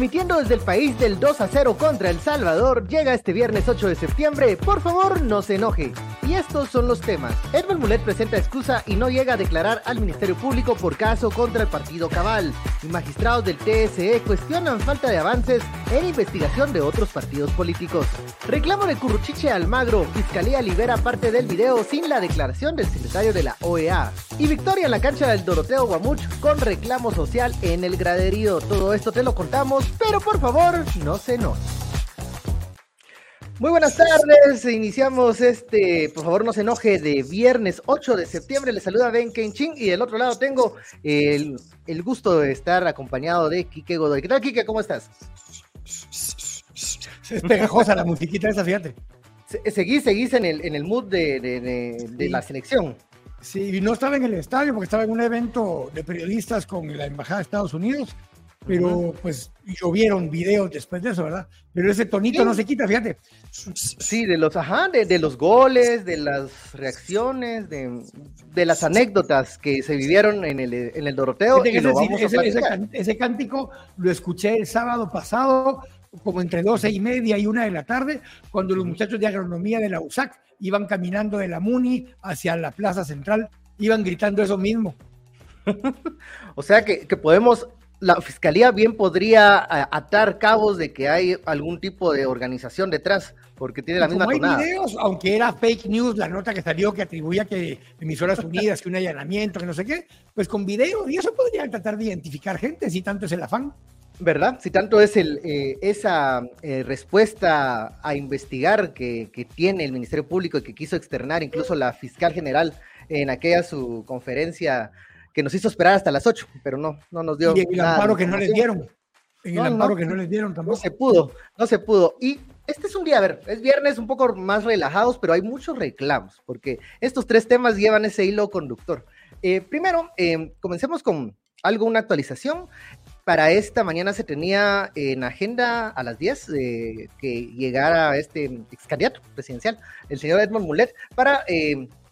Emitiendo desde el país del 2 a 0 contra El Salvador, llega este viernes 8 de septiembre. Por favor, no se enoje. Y estos son los temas. Edmond Mulet presenta excusa y no llega a declarar al Ministerio Público por caso contra el partido Cabal. Y magistrados del TSE cuestionan falta de avances en investigación de otros partidos políticos. Reclamo de Curruchiche Almagro. Fiscalía libera parte del video sin la declaración del secretario de la OEA. Y victoria en la cancha del Doroteo Guamuch con reclamo social en el graderío. Todo esto te lo contamos pero por favor, no se nos. Muy buenas tardes, iniciamos este, por favor no se enoje, de viernes 8 de septiembre, le saluda Ben Kenching y del otro lado tengo el, gusto de estar acompañado de Kike Godoy. ¿Qué tal Kike? ¿Cómo estás? Es pegajosa la musiquita esa, fíjate. Seguís, seguís en el, en el mood de, de la selección. Sí, y no estaba en el estadio porque estaba en un evento de periodistas con la Embajada de Estados Unidos pero pues llovieron videos después de eso, ¿verdad? Pero ese tonito no se quita, fíjate. Sí, de los, ajá, de, los goles, de las reacciones, de, de, las anécdotas que se vivieron en el, en el Doroteo. ese, cántico lo escuché el sábado pasado, como entre doce y media y una de la tarde, cuando los muchachos de agronomía de la USAC iban caminando de la MUNI hacia la plaza central, iban gritando eso mismo. o sea que, que podemos la fiscalía bien podría atar cabos de que hay algún tipo de organización detrás, porque tiene la misma hay videos, aunque era fake news la nota que salió que atribuía que emisoras unidas, que un allanamiento, que no sé qué, pues con video y eso podría tratar de identificar gente si tanto es el afán. ¿Verdad? Si tanto es el, eh, esa eh, respuesta a investigar que, que, tiene el Ministerio Público y que quiso externar incluso la fiscal general en aquella su conferencia que nos hizo esperar hasta las 8, pero no, no nos dio. Y el amparo que no les dieron. En el amparo que no les dieron tampoco. No se pudo, no se pudo. Y este es un día, a ver, es viernes un poco más relajados, pero hay muchos reclamos, porque estos tres temas llevan ese hilo conductor. Eh, primero, eh, comencemos con algo, una actualización. Para esta mañana se tenía en agenda a las 10 eh, que llegara este ex candidato presidencial, el señor Edmond Mulet, para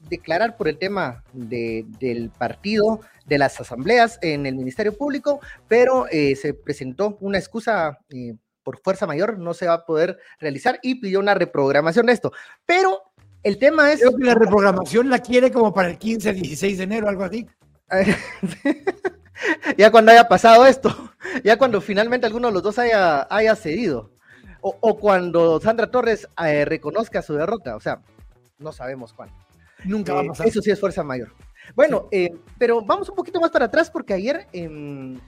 declarar por el tema del partido, de las asambleas en el Ministerio Público, pero eh, se presentó una excusa eh, por fuerza mayor, no se va a poder realizar y pidió una reprogramación de esto. Pero el tema es... Creo que la reprogramación la quiere como para el 15, 16 de enero, algo así. ya cuando haya pasado esto, ya cuando finalmente alguno de los dos haya, haya cedido, o, cuando Sandra Torres eh, reconozca su derrota, o sea, no sabemos cuándo. Nunca va a eh, pasar. Eso sí es fuerza mayor. Bueno, eh, pero vamos un poquito más para atrás porque ayer em,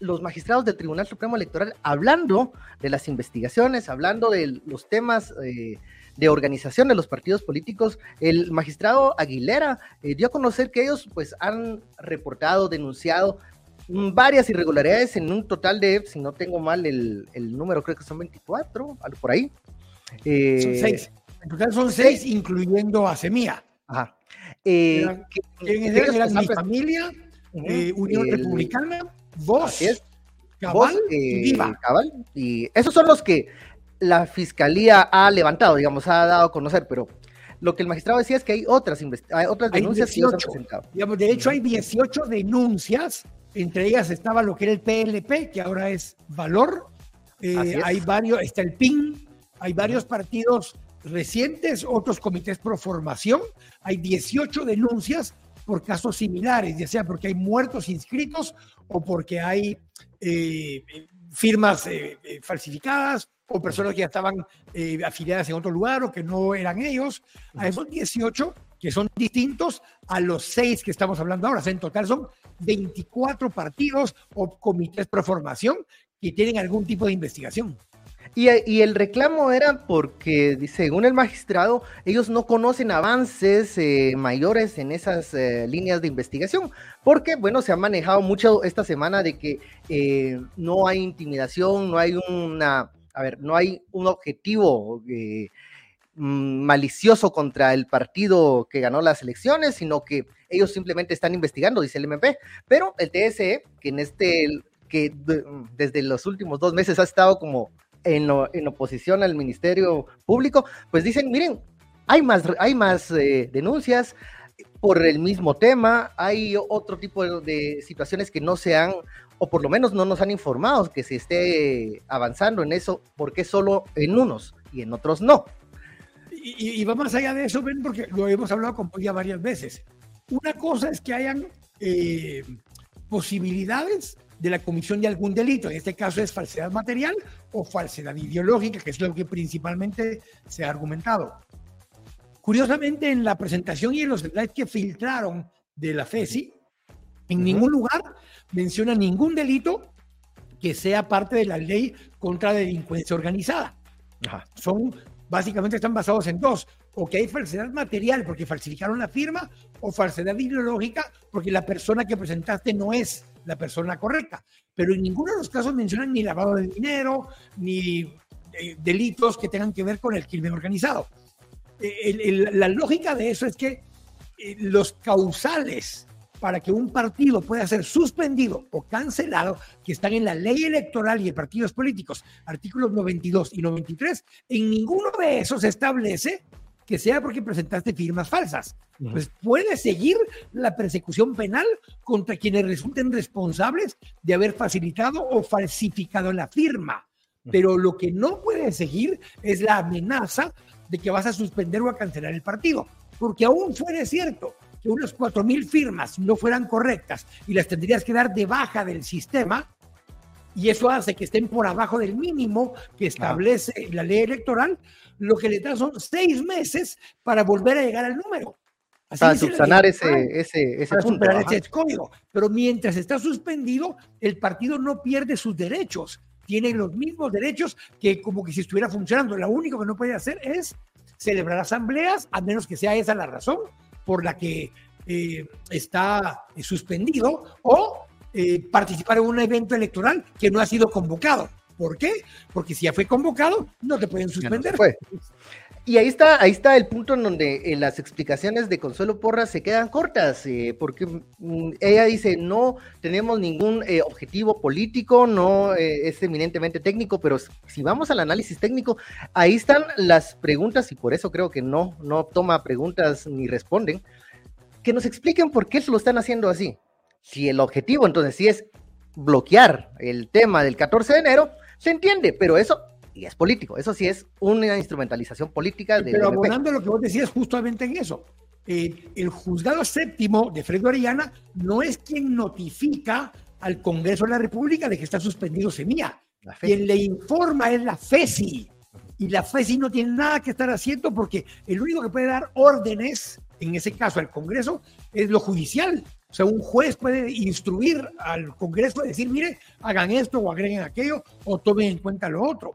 los magistrados del Tribunal Supremo Electoral, hablando de las investigaciones, hablando de los temas eh, de organización de los partidos políticos, el magistrado Aguilera dio a conocer que ellos pues han reportado, denunciado varias irregularidades en un total de, si no tengo mal el, número, creo que son 24, algo por ahí. son seis. En total son seis, incluyendo a Semilla. Ajá. Eh, ¿Quién mi familia, eh, Unión Republicana, vos, Cabal, y eh, Cabal, y esos son los que la fiscalía ha levantado, digamos, ha dado a conocer, pero lo que el magistrado decía es que hay otras, hay otras denuncias que han presentado. Digamos, de hecho, hay 18 denuncias, entre ellas estaba lo que era el PLP, que ahora es Valor, hay varios, está el PIN, hay varios partidos recientes, otros comités pro formación. Hay 18 denuncias por casos similares, ya sea porque hay muertos inscritos o porque hay eh, firmas eh, eh, falsificadas o personas que ya estaban afiliadas en otro lugar o que no eran ellos. A esos 18 que son distintos a los seis que estamos hablando ahora. en total son 24 partidos o comités pro formación que tienen algún tipo de investigación. Y, el reclamo era porque, según el magistrado, ellos no conocen avances eh, mayores en esas eh, líneas de investigación, porque, bueno, se ha manejado mucho esta semana de que eh, no hay intimidación, no hay una, a ver, no hay un objetivo mm, malicioso contra el partido que ganó las elecciones, sino que ellos simplemente están investigando, dice el MP, pero el TSE, que en este, que desde los últimos dos meses ha estado como en, oposición al Ministerio Público, pues dicen, miren, hay más, hay más eh, denuncias, por el mismo tema, hay otro tipo de, situaciones que no se han, o por lo menos no nos han informado que se esté avanzando en eso, porque solo en unos y en otros no. Y, va más allá de eso, ven, porque lo hemos hablado con Polla varias veces. Una cosa es que hayan eh, posibilidades de la comisión de algún delito, en este caso es falsedad material o falsedad ideológica, que es lo que principalmente se ha argumentado. Curiosamente, en la presentación y en los slides que filtraron de la FESI, en ningún lugar menciona ningún delito que sea parte de la ley contra delincuencia organizada. Son, básicamente están basados en dos, o que hay falsedad material porque falsificaron la firma, o falsedad ideológica porque la persona que presentaste no es la persona correcta. Pero en ninguno de los casos mencionan ni lavado de dinero, ni eh, delitos que tengan que ver con el crimen organizado. Eh, la lógica de eso es que eh, los causales para que un partido pueda ser suspendido o cancelado, que están en la ley electoral y de partidos políticos, artículos 92 y 93, en ninguno de esos se establece que sea porque presentaste firmas falsas. Pues puede seguir la persecución penal contra quienes resulten responsables de haber facilitado o falsificado la firma. Pero lo que no puede seguir es la amenaza de que vas a suspender o a cancelar el partido. Porque aún fuera cierto que unas 4.000 firmas no fueran correctas y las tendrías que dar de baja del sistema, y eso hace que estén por abajo del mínimo que establece la ley electoral, lo que le da son seis meses para volver a llegar al número. para subsanar ese, ese, ese punto. Ese código. Pero mientras está suspendido, el partido no pierde sus derechos tiene los mismos derechos que como que si estuviera funcionando. Lo único que no puede hacer es celebrar asambleas, a menos que sea esa la razón por la que eh, está suspendido, o eh, participar en un evento electoral que no ha sido convocado. ¿Por qué? Porque si ya fue convocado, no te pueden suspender. Y ahí está, ahí está el punto en donde eh, las explicaciones de Consuelo Porras se quedan cortas, eh, porque mm, ella dice, no tenemos ningún eh, objetivo político, no es eminentemente técnico, pero si vamos al análisis técnico, ahí están las preguntas, y por eso creo que no, no toma preguntas ni responden, que nos expliquen por qué lo están haciendo así. Si el objetivo entonces sí es bloquear el tema del 14 de enero, se entiende, pero eso y es político. Eso sí es una instrumentalización política. De Pero abonando lo que vos decías justamente en eso. Eh, el juzgado séptimo de Fred Orellana no es quien notifica al Congreso de la República de que está suspendido Semilla. Quien le informa es la FESI. Y la FESI no tiene nada que estar haciendo porque el único que puede dar órdenes, en ese caso al Congreso, es lo judicial. O sea, un juez puede instruir al Congreso a decir, mire, hagan esto o agreguen aquello o tomen en cuenta lo otro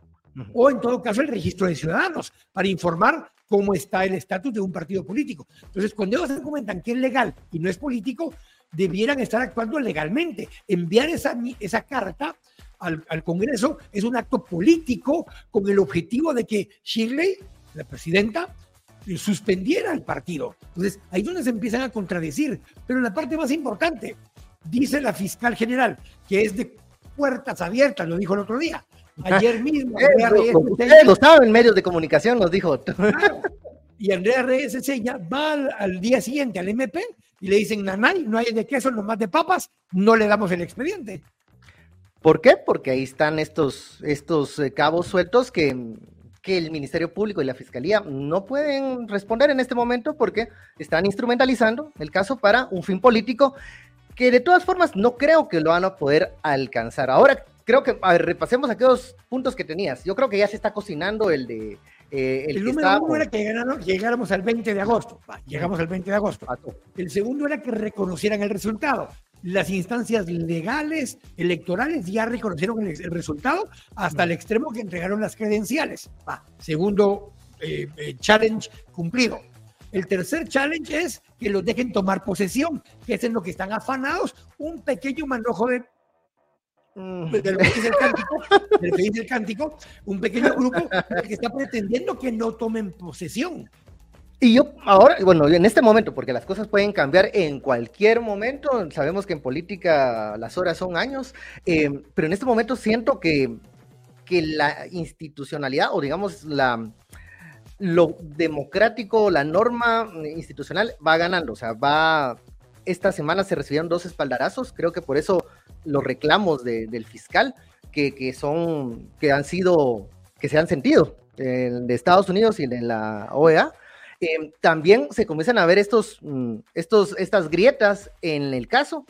o en todo caso el registro de ciudadanos para informar cómo está el estatus de un partido político. Entonces, cuando ellos argumentan que es legal y no es político, debieran estar actuando legalmente. Enviar esa, esa carta al, al Congreso es un acto político con el objetivo de que Shirley, la presidenta, suspendiera el partido. Entonces, ahí es donde se empiezan a contradecir. Pero la parte más importante, dice la fiscal general, que es de puertas abiertas, lo dijo el otro día, Ayer mismo. Ustedes lo saben, en medios de comunicación nos dijo. Y Andrea Reyes Seña va al, día siguiente al MP y le dicen, Nanay, no hay de queso, nomás de papas, no le damos el expediente. ¿Por qué? Porque ahí están estos, estos eh, cabos sueltos que, que el Ministerio Público y la Fiscalía no pueden responder en este momento porque están instrumentalizando el caso para un fin político que de todas formas no creo que lo van a poder alcanzar. Ahora, creo que, a ver, repasemos aquellos puntos que tenías. Yo creo que ya se está cocinando el de... Eh, el, número uno era que llegáramos al 20 de agosto. llegamos al 20 de agosto. El segundo era que reconocieran el resultado. Las instancias legales, electorales, ya reconocieron el, resultado hasta el extremo que entregaron las credenciales. segundo eh, eh, challenge cumplido. El tercer challenge es que los dejen tomar posesión, que es en lo que están afanados, un pequeño manojo de Mm. del que dice el cántico, del que dice el cántico, un pequeño grupo que está pretendiendo que no tomen posesión. Y yo ahora, bueno, en este momento, porque las cosas pueden cambiar en cualquier momento, sabemos que en política las horas son años, eh, pero en este momento siento que, que la institucionalidad o digamos la, lo democrático, la norma institucional va ganando, o sea, va, esta semana se recibieron dos espaldarazos, creo que por eso los reclamos del fiscal, que, son, que han sido, que se han sentido de Estados Unidos y de la OEA, eh, también se comienzan a ver estos, mm, estos, estas grietas en el caso.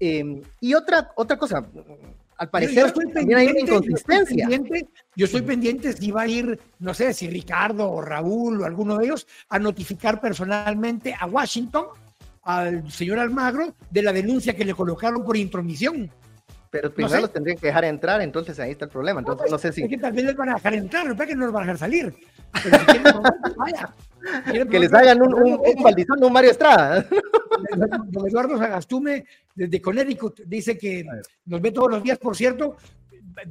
Eh, y otra, otra cosa, al parecer también hay una inconsistencia. Yo estoy, pendiente, si va a ir, no sé, si Ricardo o Raúl o alguno de ellos a notificar personalmente a Washington al señor Almagro de la denuncia que le colocaron por intromisión. Pero primero los tendrían que dejar entrar, entonces ahí está el problema. Entonces no, sé si. Es que también les van a dejar entrar, no que no los van a dejar salir. vaya. Que les hagan un, un, un un Mario Estrada. Don Eduardo Sagastume, desde Connecticut, dice que nos ve todos los días, por cierto.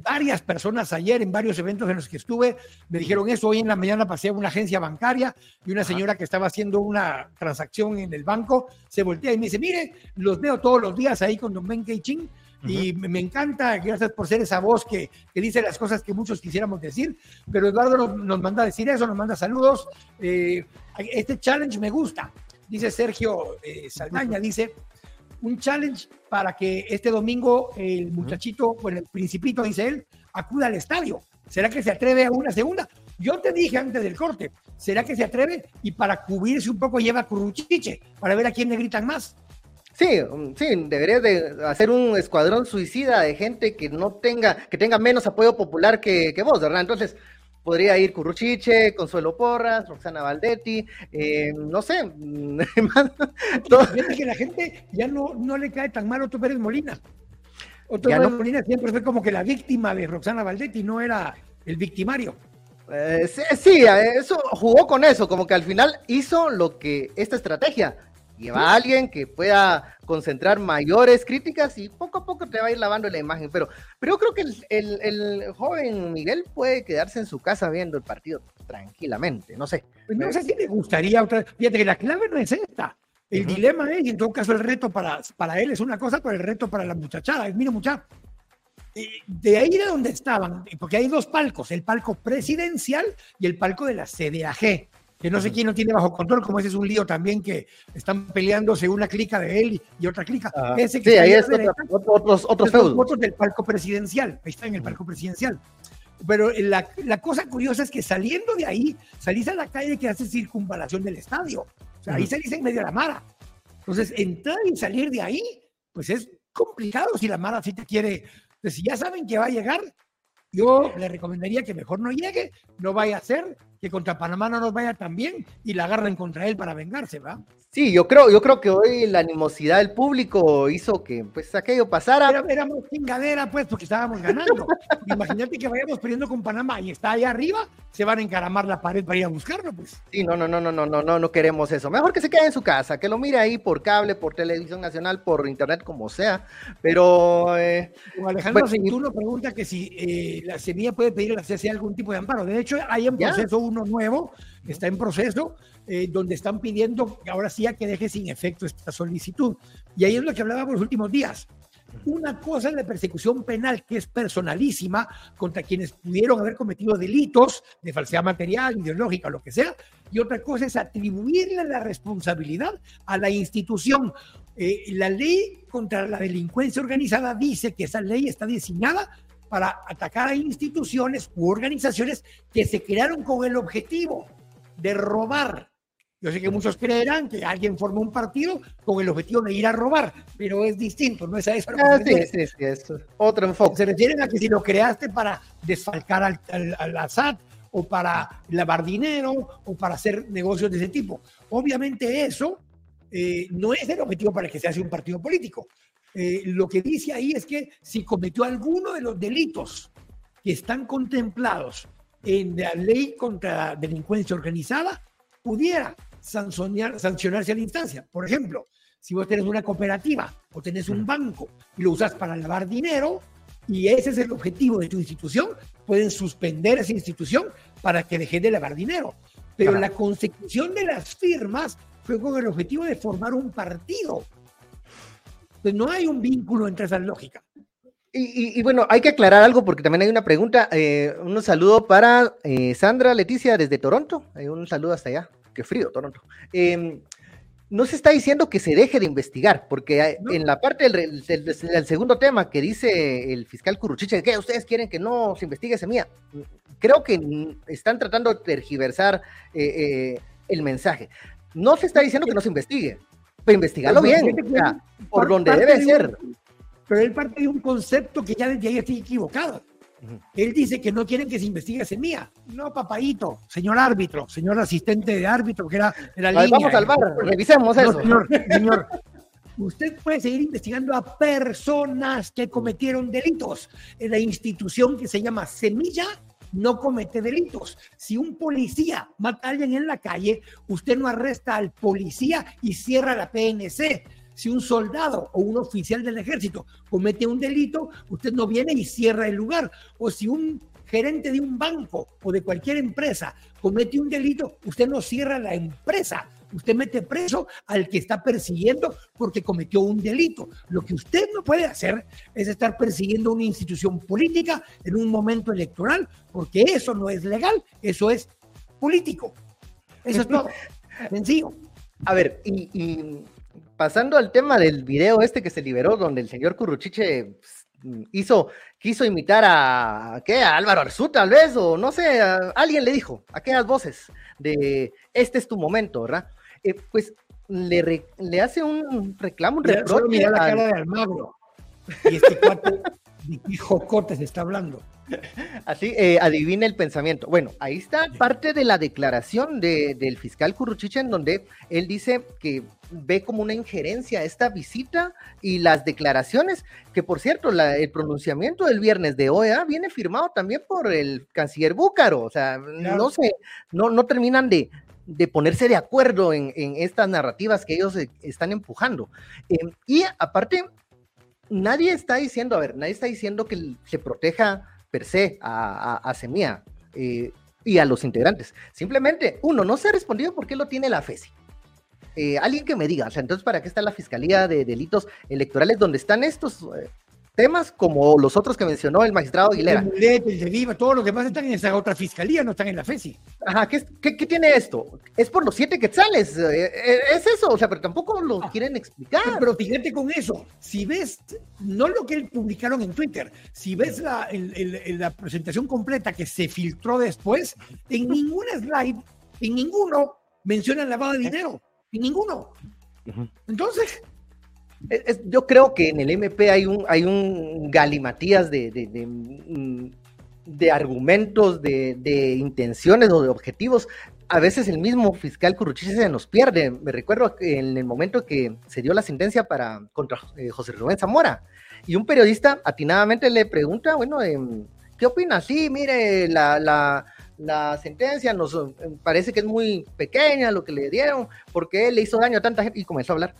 Varias personas ayer en varios eventos en los que estuve me dijeron eso. Hoy en la mañana pasé a una agencia bancaria y una señora que estaba haciendo una transacción en el banco se voltea y me dice: Mire, los veo todos los días ahí con Don Ben Ching y me encanta, gracias por ser esa voz que, que, dice las cosas que muchos quisiéramos decir, pero Eduardo nos, manda a decir eso, nos manda saludos. Eh, este challenge me gusta, dice Sergio eh, Saldaña, dice, un challenge para que este domingo el muchachito, bueno, el principito, dice él, acuda al estadio. ¿Será que se atreve a una segunda? Yo te dije antes del corte, ¿será que se atreve? Y para cubrirse un poco lleva curruchiche, para ver a quién le gritan más. Sí, um, sí, debería de hacer un escuadrón suicida de gente que no tenga, que tenga menos apoyo popular que, vos, ¿verdad? Entonces, podría ir Curruchiche, Consuelo Porras, Roxana Valdetti, eh, no sé. todo. que la gente ya no, no le cae tan mal a Otto Pérez Molina. Otto Pérez Molina siempre fue como que la víctima de Roxana Valdetti, no era el victimario. Eh, sí, eso jugó con eso, como que al final hizo lo que esta estrategia, lleva a alguien que pueda concentrar mayores críticas y poco a poco te va a ir lavando la imagen. Pero, pero yo creo que el, joven Miguel puede quedarse en su casa viendo el partido tranquilamente, no sé. Pues no sé si le gustaría otra Fíjate que la clave no es esta. El dilema es, y en todo caso el reto para, para él es una cosa, pero el reto para la muchachada es, mira muchacha, de ahí de donde estaban, porque hay dos palcos, el palco presidencial y el palco de la CDAG que no sé quién no tiene bajo control, como ese es un lío también que están peleándose una clica de él y otra clica. Ah, ese que sí, ahí es otros, otros feudos. del palco presidencial, ahí está en el palco presidencial. Pero la, la, cosa curiosa es que saliendo de ahí, salís a la calle que hace circunvalación del estadio. O sea, ahí salís en medio de la mara. Entonces, entrar y salir de ahí, pues es complicado si la mara sí te quiere. Pues si ya saben que va a llegar, yo le recomendaría que mejor no llegue, no vaya a ser que contra Panamá no nos vaya tan bien y la agarren contra él para vengarse, ¿va? Sí, yo creo, yo creo que hoy la animosidad del público hizo que pues aquello pasara. Era, éramos chingadera, pues, porque estábamos ganando. Imagínate que vayamos perdiendo con Panamá y está allá arriba, se van a encaramar la pared para ir a buscarlo, pues. Sí, no, no, no, no, no, no, no, no queremos eso. Mejor que se quede en su casa, que lo mire ahí por cable, por televisión nacional, por internet, como sea. Pero eh, Alejandro bueno, pregunta que si eh, la semilla puede pedir a la CC algún tipo de amparo. De hecho, hay en proceso uno nuevo, está en proceso, eh, donde están pidiendo que ahora sí a que deje sin efecto esta solicitud. Y ahí es lo que hablábamos los últimos días. Una cosa es la persecución penal, que es personalísima contra quienes pudieron haber cometido delitos de falsedad material, ideológica, lo que sea, y otra cosa es atribuirle la responsabilidad a la institución. Eh, la ley contra la delincuencia organizada dice que esa ley está diseñada para atacar a instituciones u organizaciones que se crearon con el objetivo de robar. Yo sé que muchos creerán que alguien formó un partido con el objetivo de ir a robar, pero es distinto, no es a eso. Ah, sí, sí, sí, es otro enfoque. Se refieren a que si lo creaste para desfalcar al, al, Assad o para lavar dinero o para hacer negocios de ese tipo. Obviamente eso eh, no es el objetivo para el que se hace un partido político. Eh, lo que dice ahí es que si cometió alguno de los delitos que están contemplados en la ley contra la delincuencia organizada, pudiera sancionar, sancionarse a la instancia. Por ejemplo, si vos tenés una cooperativa o tenés un banco y lo usas para lavar dinero y ese es el objetivo de tu institución, pueden suspender esa institución para que deje de lavar dinero. Pero la consecución de las firmas fue con el objetivo de formar un partido no hay un vínculo entre esas lógicas. Y, bueno, hay que aclarar algo porque también hay una pregunta. Eh, un saludo para eh, Sandra Leticia desde Toronto. Eh, un saludo hasta allá. Qué frío, Toronto. Em, no se está diciendo que se deje de investigar, porque en la parte del, segundo tema que dice el fiscal Curruchiche, que ustedes quieren que no se investigue semilla, creo que están tratando de tergiversar el mensaje. No se está diciendo que no se investigue, pero investigarlo bien, por donde debe ser pero él parte de un concepto que ya desde ahí está equivocado. Él dice que no quieren que se investigue semilla. No, papadito, señor árbitro, señor asistente de árbitro, que era de la línea. Vamos al bar, revisemos eso. Señor, señor, usted puede seguir investigando a personas que cometieron delitos. En la institución que se llama Semilla no comete delitos. Si un policía mata a alguien en la calle, usted no arresta al policía y cierra la PNC si un soldado o un oficial del ejército comete un delito, usted no viene y cierra el lugar. O si un gerente de un banco o de cualquier empresa comete un delito, usted no cierra la empresa. Usted mete preso al que está persiguiendo porque cometió un delito. Lo que usted no puede hacer es estar persiguiendo una institución política en un momento electoral, porque eso no es legal, eso es político. Eso es todo. Sencillo. A ver, y pasando al tema del video este que se liberó, donde el señor Curruchiche pues, hizo, quiso imitar a, ¿qué? A Álvaro Arzú, tal vez, o no sé, alguien le dijo, aquellas voces de este es tu momento, ¿verdad? Eh, pues le, le hace un reclamo, un reproche. la cara de Almagro. Y este cuate, ¿de qué jocotes está hablando? Así, eh, adivina el pensamiento. Bueno, ahí está parte de la declaración del fiscal Curruchiche, en donde él dice que ve como una injerencia esta visita y las declaraciones, que por cierto, el pronunciamiento del viernes de OEA viene firmado también por el canciller Búcaro, o sea, no sé, no, no terminan de, ponerse de acuerdo en, estas narrativas que ellos eh, están empujando. Em, y aparte, nadie está diciendo, a ver, nadie está diciendo que se proteja per se a, a, Semilla eh, y a los integrantes. Simplemente, uno, no se ha respondido por qué lo tiene la FESI. Eh, alguien que me diga, o sea, entonces, ¿para qué está la Fiscalía de Delitos Electorales donde están estos eh, temas como los otros que mencionó el magistrado Aguilera. El el de Viva, todos los demás están en esa otra fiscalía, no están en la FESI. Ajá, ¿qué, qué, tiene esto? Es por los siete quetzales, eh, eh, es eso, o sea, pero tampoco lo ah, quieren explicar. Pero fíjate con eso, si ves, no lo que publicaron en Twitter, si ves la, la presentación completa que se filtró después, en ninguna slide, en ninguno menciona el lavado de dinero, en ninguno. Entonces, yo creo que en el MP hay un, galimatías de, de, de, mm, argumentos, de, intenciones o de objetivos. A veces el mismo fiscal Curruchiche se nos pierde. Me recuerdo en el momento que se dio la sentencia para, contra eh, José Rubén Zamora y un periodista atinadamente le pregunta, bueno, em, ¿qué opina? Sí, mire, la sentencia nos em, parece que es muy pequeña lo que le dieron, porque él le hizo daño a tanta gente y comenzó a hablar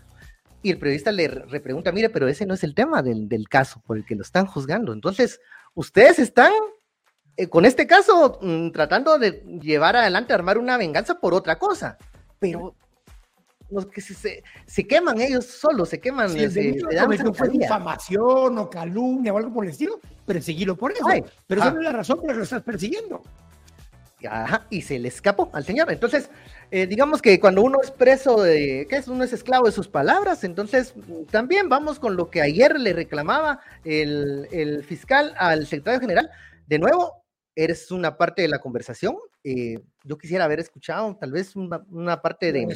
y el periodista le repregunta, mire, pero ese no es el tema del, caso por el que lo están juzgando. Entonces, ustedes están eh, con este caso mm, tratando de llevar adelante, armar una venganza por otra cosa, pero los que se, se, queman ellos solos, se queman. Si el fue difamación o calumnia o algo por el estilo, perseguirlo por eso. pero esa ah. no es la razón por la que lo estás persiguiendo. Ajá, y se le escapó al señor. Entonces, eh, digamos que cuando uno es preso de, ¿qué es? Uno es esclavo de sus palabras, entonces también vamos con lo que ayer le reclamaba el, fiscal al secretario general. De nuevo, eres una parte de la conversación. Eh, yo quisiera haber escuchado tal vez una, parte de...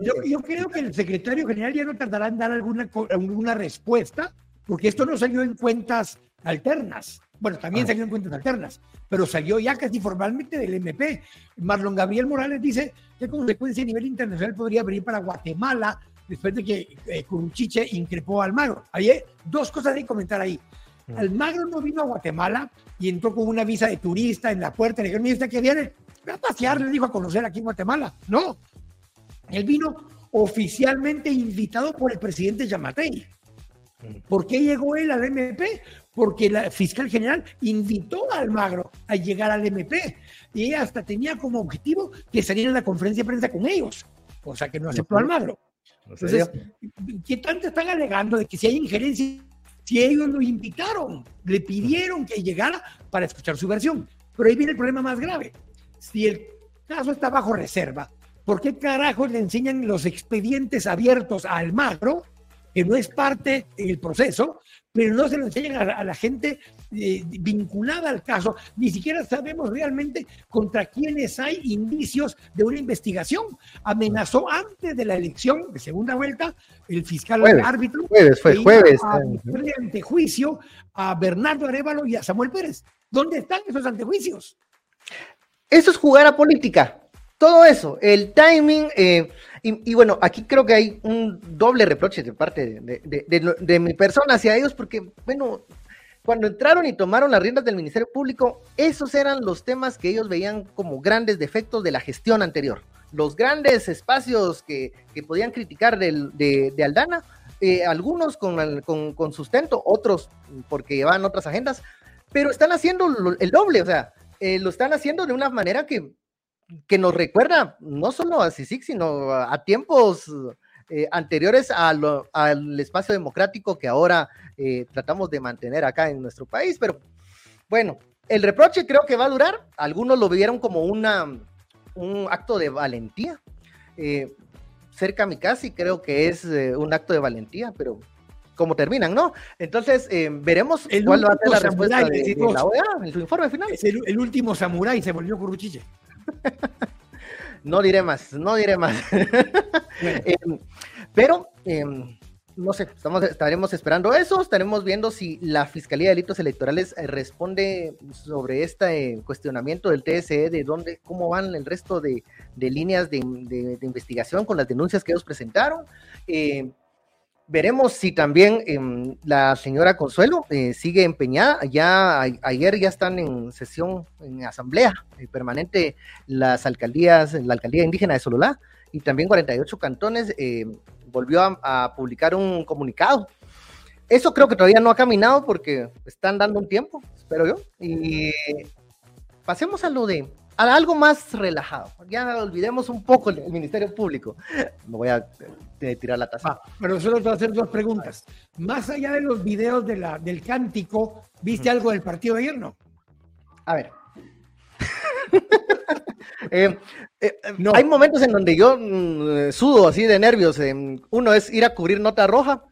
yo, creo que el secretario general ya no tardará en dar alguna, alguna respuesta, porque esto no salió en cuentas alternas. Bueno, también ah. salió en cuentas alternas, pero salió ya casi formalmente del MP. Marlon Gabriel Morales dice que consecuencia a nivel internacional podría venir para Guatemala después de que eh, Curuchiche increpó a Almagro. Hay dos cosas de comentar ahí. Mm. Almagro no vino a Guatemala y entró con una visa de turista en la puerta. Le dijeron, mira, que viene a pasear, le dijo a conocer aquí en Guatemala. No, él vino oficialmente invitado por el presidente Yamatei. Mm. ¿Por qué llegó él al MP? Porque la fiscal general invitó a Almagro a llegar al MP y ella hasta tenía como objetivo que saliera la conferencia de prensa con ellos, cosa que no aceptó Almagro. Entonces, ¿qué tanto están alegando de que si hay injerencia si ellos lo invitaron, le pidieron que llegara para escuchar su versión. Pero ahí viene el problema más grave. Si el caso está bajo reserva, ¿por qué carajos le enseñan los expedientes abiertos a Almagro, que no es parte del proceso, pero no se lo enseñan a, la gente eh, vinculada al caso? Ni siquiera sabemos realmente contra quiénes hay indicios de una investigación. Amenazó antes de la elección de segunda vuelta el fiscal árbitro. Jueves, fue jueves. A antejuicio a Bernardo Arevalo y a Samuel Pérez. ¿Dónde están esos antejuicios? Eso es jugar a política todo eso, el timing, eh, y, bueno, aquí creo que hay un doble reproche de parte de, mi persona hacia ellos, porque, bueno, cuando entraron y tomaron las riendas del Ministerio Público, esos eran los temas que ellos veían como grandes defectos de la gestión anterior. Los grandes espacios que, podían criticar de, Aldana, eh, algunos con, con, sustento, otros porque llevaban otras agendas, pero están haciendo el doble, o sea, eh, lo están haciendo de una manera que que nos recuerda no solo a CICIC, sino a, tiempos eh, anteriores al espacio democrático que ahora eh, tratamos de mantener acá en nuestro país. Pero bueno, el reproche creo que va a durar. Algunos lo vieron como una, un acto de valentía. Eh, cerca a mi casa y creo que es un acto de valentía, pero como terminan, ¿no? Entonces, veremos cuál va a ser la respuesta de, la OEA en su informe final. Es el, último samurái, se volvió Curuchiche. no diré más, no diré más. Em, pero, em, no sé, estamos, estaremos esperando eso, estaremos viendo si la Fiscalía de Delitos Electorales eh, responde sobre este cuestionamiento del TSE, de dónde, cómo van el resto de, líneas de, investigación con las denuncias que ellos presentaron. Eh, Veremos si también em, la señora Consuelo eh, sigue empeñada. Ya ayer ya están en sesión, en asamblea eh, permanente las alcaldías, la alcaldía indígena de Sololá y también 48 cantones eh, volvió a, publicar un comunicado. Eso creo que todavía no ha caminado porque están dando un tiempo, espero yo. Y pasemos a lo de a algo más relajado. Ya olvidemos un poco el, Ministerio Público. Me voy a eh, tirar la taza. Ah, pero solo te voy a hacer dos preguntas. Más allá de los videos de la, del cántico, ¿viste algo del partido de ayer? No. A ver. Eh, eh, no. Hay momentos en donde yo mm, sudo así de nervios. uno es ir a cubrir nota roja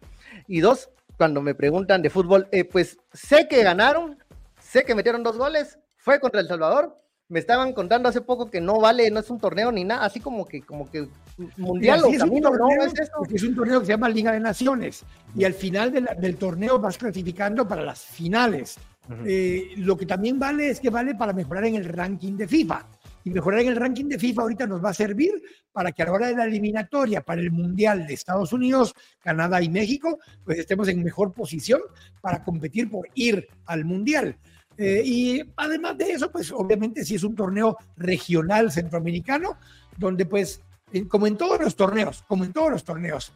y dos, cuando me preguntan de fútbol, pues sé que ganaron, sé que metieron dos goles, fue contra El Salvador, me estaban contando hace poco que no vale, no es un torneo ni nada, así como que, como que mundial o camino, no es eso. Es un torneo que se llama Liga de Naciones y al final del torneo vas clasificando para las finales. Eh, lo que también vale es que vale para mejorar en el ranking de FIFA. Y mejorar en el ranking de FIFA ahorita nos va a servir para que a la hora de la eliminatoria para el Mundial de Estados Unidos, Canadá y México, pues estemos en mejor posición para competir por ir al Mundial. Eh, y además de eso, pues obviamente si es un torneo regional centroamericano, donde pues, como en todos los torneos, como en todos los torneos,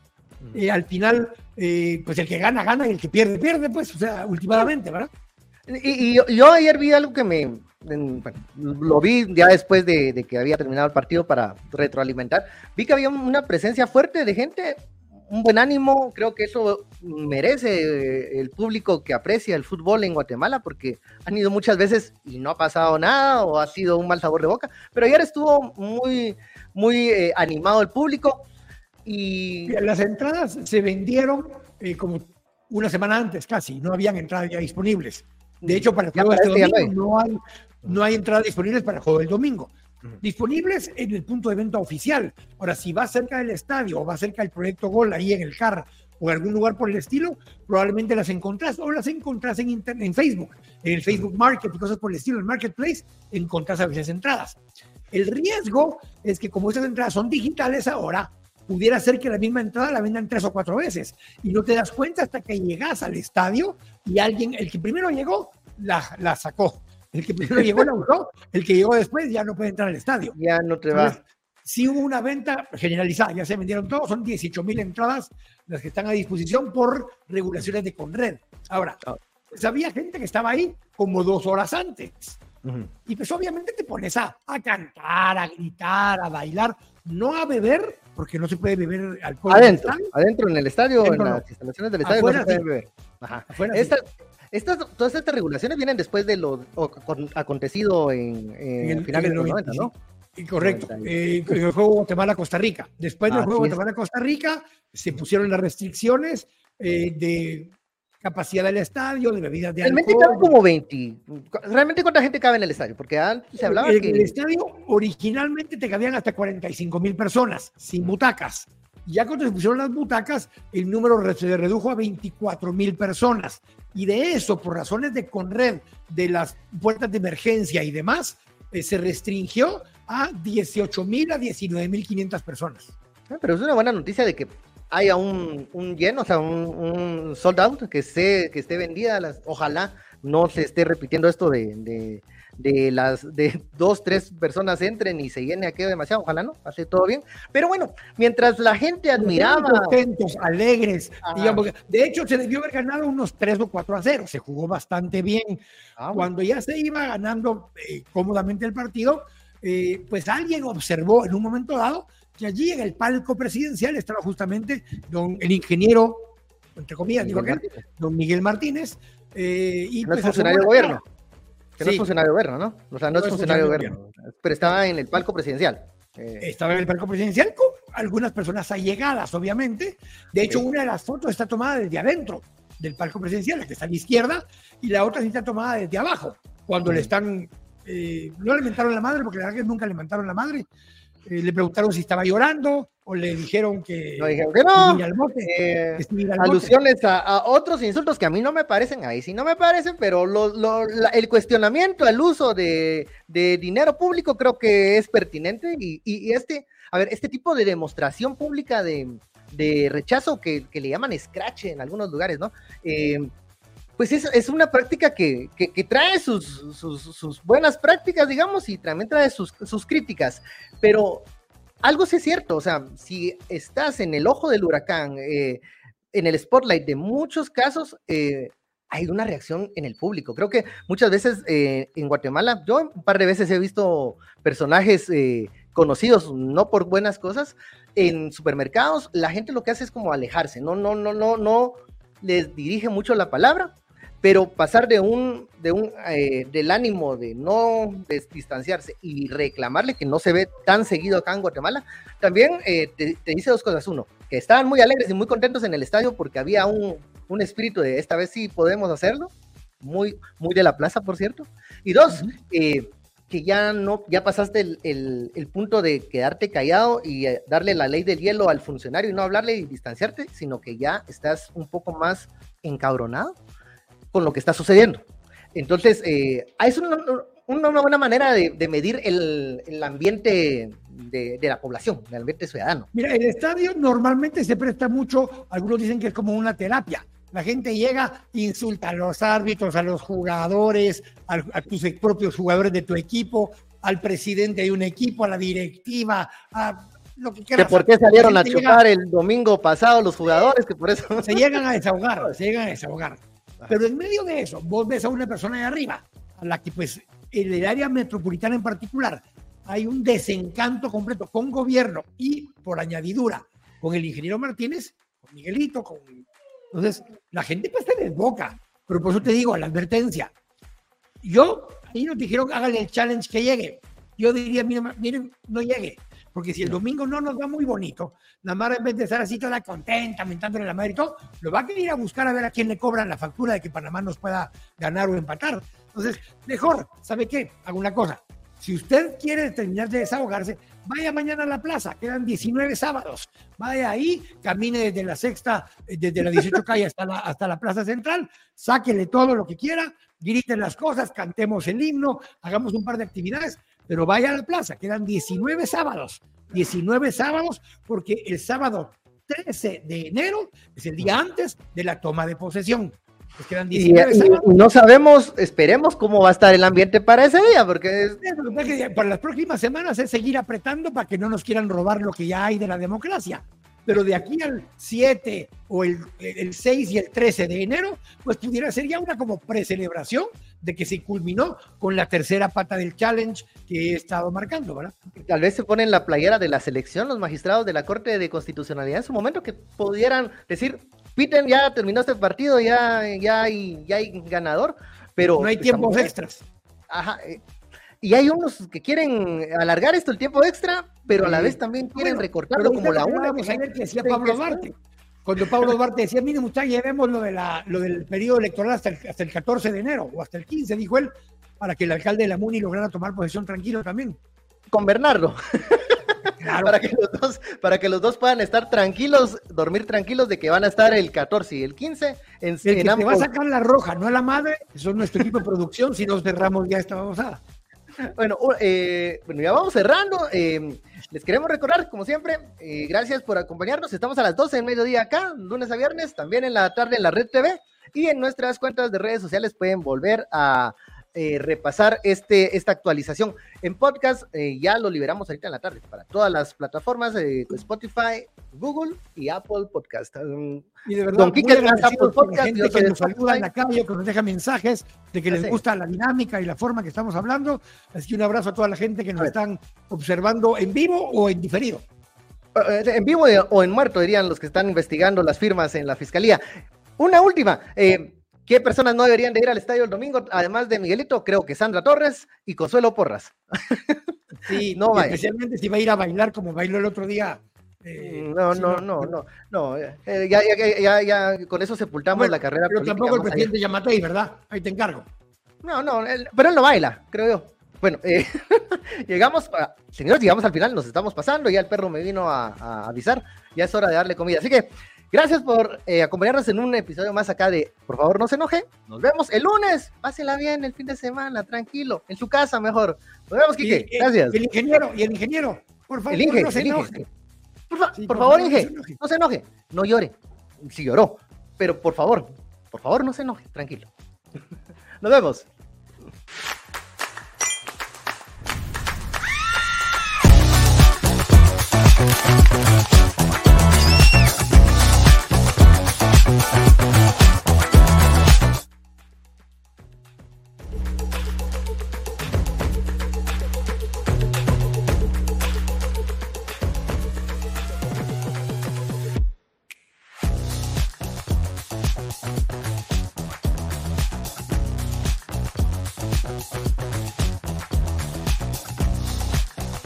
eh, al final, eh, pues el que gana, gana y el que pierde, pierde, pues, o sea, últimamente, ¿verdad? Y, yo, ayer vi algo que me, lo vi ya después de, de, que había terminado el partido para retroalimentar, vi que había una presencia fuerte de gente un buen ánimo, creo que eso merece el público que aprecia el fútbol en Guatemala, porque han ido muchas veces y no ha pasado nada o ha sido un mal sabor de boca, pero ayer estuvo muy, muy eh, animado el público. Y las entradas se vendieron eh, como una semana antes casi, no habían entradas ya disponibles. De hecho, para el juego este domingo no hay, no hay entradas disponibles para el juego del domingo disponibles en el punto de venta oficial. Ahora, si va cerca del estadio o va cerca del proyecto Gol, ahí en el CAR o en algún lugar por el estilo, probablemente las encontrás o las encontrás en, en Facebook, en el Facebook Market y cosas por el estilo, en Marketplace, encontrás a veces entradas. El riesgo es que como esas entradas son digitales ahora, pudiera ser que la misma entrada la vendan tres o cuatro veces y no te das cuenta hasta que llegas al estadio y alguien, el que primero llegó, la, la sacó. El que primero llegó la usó, el que llegó después ya no puede entrar al estadio. Ya no te va. Si hubo una venta generalizada, ya se vendieron todos, son 18 mil entradas las que están a disposición por regulaciones de Conred. Ahora, pues había gente que estaba ahí como dos horas antes. Y pues obviamente te pones a, a, cantar, a gritar, a bailar, no a beber, porque no se puede beber alcohol. Adentro, adentro en el estadio, en las instalaciones del estadio no se puede beber. Ajá. Estas, todas estas regulaciones vienen después de lo acontecido en, en, el, finales de los 90, ¿no? Correcto, eh, en el juego Guatemala-Costa Rica. Después del juego Guatemala-Costa Rica se pusieron las restricciones eh, de capacidad del estadio, de bebidas de Realmente alcohol. cabe como 20. ¿Realmente cuánta gente cabe en el estadio? Porque antes se hablaba el, que... El estadio originalmente te cabían hasta 45 mil personas, sin butacas. Ya cuando se pusieron las butacas, el número se redujo a 24 mil personas. Y de eso, por razones de Conred, de las puertas de emergencia y demás, eh, se restringió a 18 mil a 19 mil 500 personas. Ah, pero es una buena noticia de que haya un, un lleno, o sea, un, un, sold out, que esté, que esté vendida. Las, ojalá no se esté repitiendo esto de, de, de, las de dos, tres personas entren y se llene aquello demasiado. Ojalá no, hace todo bien. Pero bueno, mientras la gente admiraba. Contentos, alegres. Digamos, de hecho, se debió haber ganado unos 3 o 4 a 0. Se jugó bastante bien. Ah, Cuando ya se iba ganando eh, cómodamente el partido, eh, pues alguien observó en un momento dado que allí en el palco presidencial estaba justamente don, el ingeniero, entre comillas, digo que, don Miguel Martínez. Eh, y no es pues, funcionario de gobierno. Que no es funcionario gobierno, ¿no? O sea, no, es funcionario gobierno, pero estaba en el palco presidencial. Eh, estaba en el palco presidencial con algunas personas allegadas, obviamente. De hecho, una de las fotos está tomada desde adentro del palco presidencial, la que está a la izquierda, y la otra sí está tomada desde abajo, cuando le están... Eh, no le mentaron la madre, porque la verdad que nunca le mentaron la madre, eh, le preguntaron si estaba llorando o le dijeron que no. Dijeron que no. Eh, alusiones a, otros insultos que a mí no me parecen, ahí sí no me parecen, pero el cuestionamiento al uso de, dinero público creo que es pertinente y, este, a ver, este tipo de demostración pública de, rechazo que, le llaman scratch en algunos lugares, ¿no? Eh, pues es, es una práctica que, que, trae sus, sus, buenas prácticas, digamos, y también trae sus, sus críticas. Pero algo sí es cierto, o sea, si estás en el ojo del huracán, eh, en el spotlight de muchos casos, eh, hay una reacción en el público. Creo que muchas veces eh, en Guatemala, yo un par de veces he visto personajes conocidos, no por buenas cosas, en supermercados, la gente lo que hace es como alejarse, no, no, no, no, no les dirige mucho la palabra pero pasar de un, de un eh, del ánimo de no distanciarse y reclamarle que no se ve tan seguido acá en Guatemala, también eh, te, dice dos cosas. Uno, que estaban muy alegres y muy contentos en el estadio porque había un, un, espíritu de esta vez sí podemos hacerlo, muy, muy de la plaza, por cierto. Y dos, eh, que ya no, ya pasaste el, el, el, punto de quedarte callado y darle la ley del hielo al funcionario y no hablarle y distanciarte, sino que ya estás un poco más encabronado con lo que está sucediendo. Entonces, eh, es una, buena manera de, medir el, ambiente de, la población, el ambiente ciudadano. Mira, el estadio normalmente se presta mucho, algunos dicen que es como una terapia. La gente llega, insulta a los árbitros, a los jugadores, a, tus propios jugadores de tu equipo, al presidente de un equipo, a la directiva, a lo que quieras. ¿Por qué salieron a chupar el domingo pasado los jugadores? Que por eso... Se llegan a desahogar, se llegan a desahogar. Pero en medio de eso, vos ves a una persona de arriba, a la que pues en el área metropolitana en particular hay un desencanto completo con gobierno y por añadidura con el ingeniero Martínez, con Miguelito, con... Entonces, la gente pues se desboca. Pero por eso te digo, la advertencia. Yo, ahí nos dijeron, háganle el challenge que llegue. Yo diría, miren, miren no llegue. Porque si el domingo no nos va muy bonito, la Mara en vez de estar así toda contenta, mentándole la madre y todo, lo va a querer ir a buscar a ver a quién le cobran la factura de que Panamá nos pueda ganar o empatar. Entonces, mejor, ¿sabe qué? Hago una cosa. Si usted quiere terminar de desahogarse, vaya mañana a la plaza, quedan 19 sábados. Vaya ahí, camine desde la sexta, eh, desde la 18 calle hasta la, hasta la plaza central, sáquele todo lo que quiera, griten las cosas, cantemos el himno, hagamos un par de actividades pero vaya a la plaza, quedan 19 sábados, 19 sábados, porque el sábado 13 de enero es el día antes de la toma de posesión. Pues quedan 19 y, no sabemos, esperemos cómo va a estar el ambiente para ese día, porque para las próximas semanas es seguir apretando para que no nos quieran robar lo que ya hay de la democracia. Pero de aquí al 7 o el, el 6 y el 13 de enero, pues pudiera ser ya una como precelebración de que se culminó con la tercera pata del challenge que he estado marcando, ¿verdad? Tal vez se ponen la playera de la selección los magistrados de la Corte de Constitucionalidad en su momento que pudieran decir, Piten, ya terminó este partido, ya, ya, hay, ya hay ganador, pero... No hay tiempos extras. Ajá, eh, y hay unos que quieren alargar esto el tiempo extra, pero a la vez también quieren recortarlo como la una. que, que decía Pablo Duarte. Cuando Pablo Duarte decía, mire muchachos, llevemos lo, de la, lo del periodo electoral hasta el, hasta el 14 de enero o hasta el 15, dijo él, para que el alcalde de la MUNI lograra tomar posesión tranquilo también. Con Bernardo. para, que los dos, para que los dos puedan estar tranquilos, dormir tranquilos de que van a estar el 14 y el 15 en, el que te va a sacar la roja, no a la madre, eso es nuestro equipo de producción, si nos cerramos ya esta babosada. Bueno, eh, bueno, ya vamos cerrando. Eh, les queremos recordar, como siempre, eh, gracias por acompañarnos. Estamos a las 12 del mediodía acá, lunes a viernes, también en la tarde en la Red TV y en nuestras cuentas de redes sociales pueden volver a eh, repasar este, esta actualización. En podcast eh, ya lo liberamos ahorita en la tarde para todas las plataformas de Spotify, Google y Apple Podcast. Um, y de verdad, Don Quique, Apple Podcast, gente que nos saluda en la calle, que nos deja mensajes de que les gusta la dinámica y la forma que estamos hablando. Así que un abrazo a toda la gente que nos están observando en vivo o en diferido. Eh, en vivo o en muerto, dirían los que están investigando las firmas en la fiscalía. Una última. Eh, ¿Qué personas no deberían de ir al estadio el domingo? Además de Miguelito, creo que Sandra Torres y Consuelo Porras. Sí, no. Especialmente si va a ir a bailar como bailó el otro día. Eh, mm, no, no, no, no, no, eh, ya, ya, ya, con eso sepultamos la carrera. Pero tampoco el presidente Yamatei, ¿verdad? Ahí te encargo. No, no, pero él no baila, creo yo. Bueno, eh, llegamos, a, señores, llegamos al final, nos estamos pasando, ya el perro me vino a avisar, ya es hora de darle comida. Así que Gracias por eh, acompañarnos en un episodio más acá de Por favor, no se enoje. Nos vemos el lunes. Pásela bien el fin de semana, tranquilo. En su casa mejor. Nos vemos, Kike. Gracias. El ingeniero, y el ingeniero, por favor, no se enoje. Por, favor, Inge, no se enoje. No llore. Sí lloró. Pero por favor, por favor, no se enoje. Tranquilo. Nos vemos.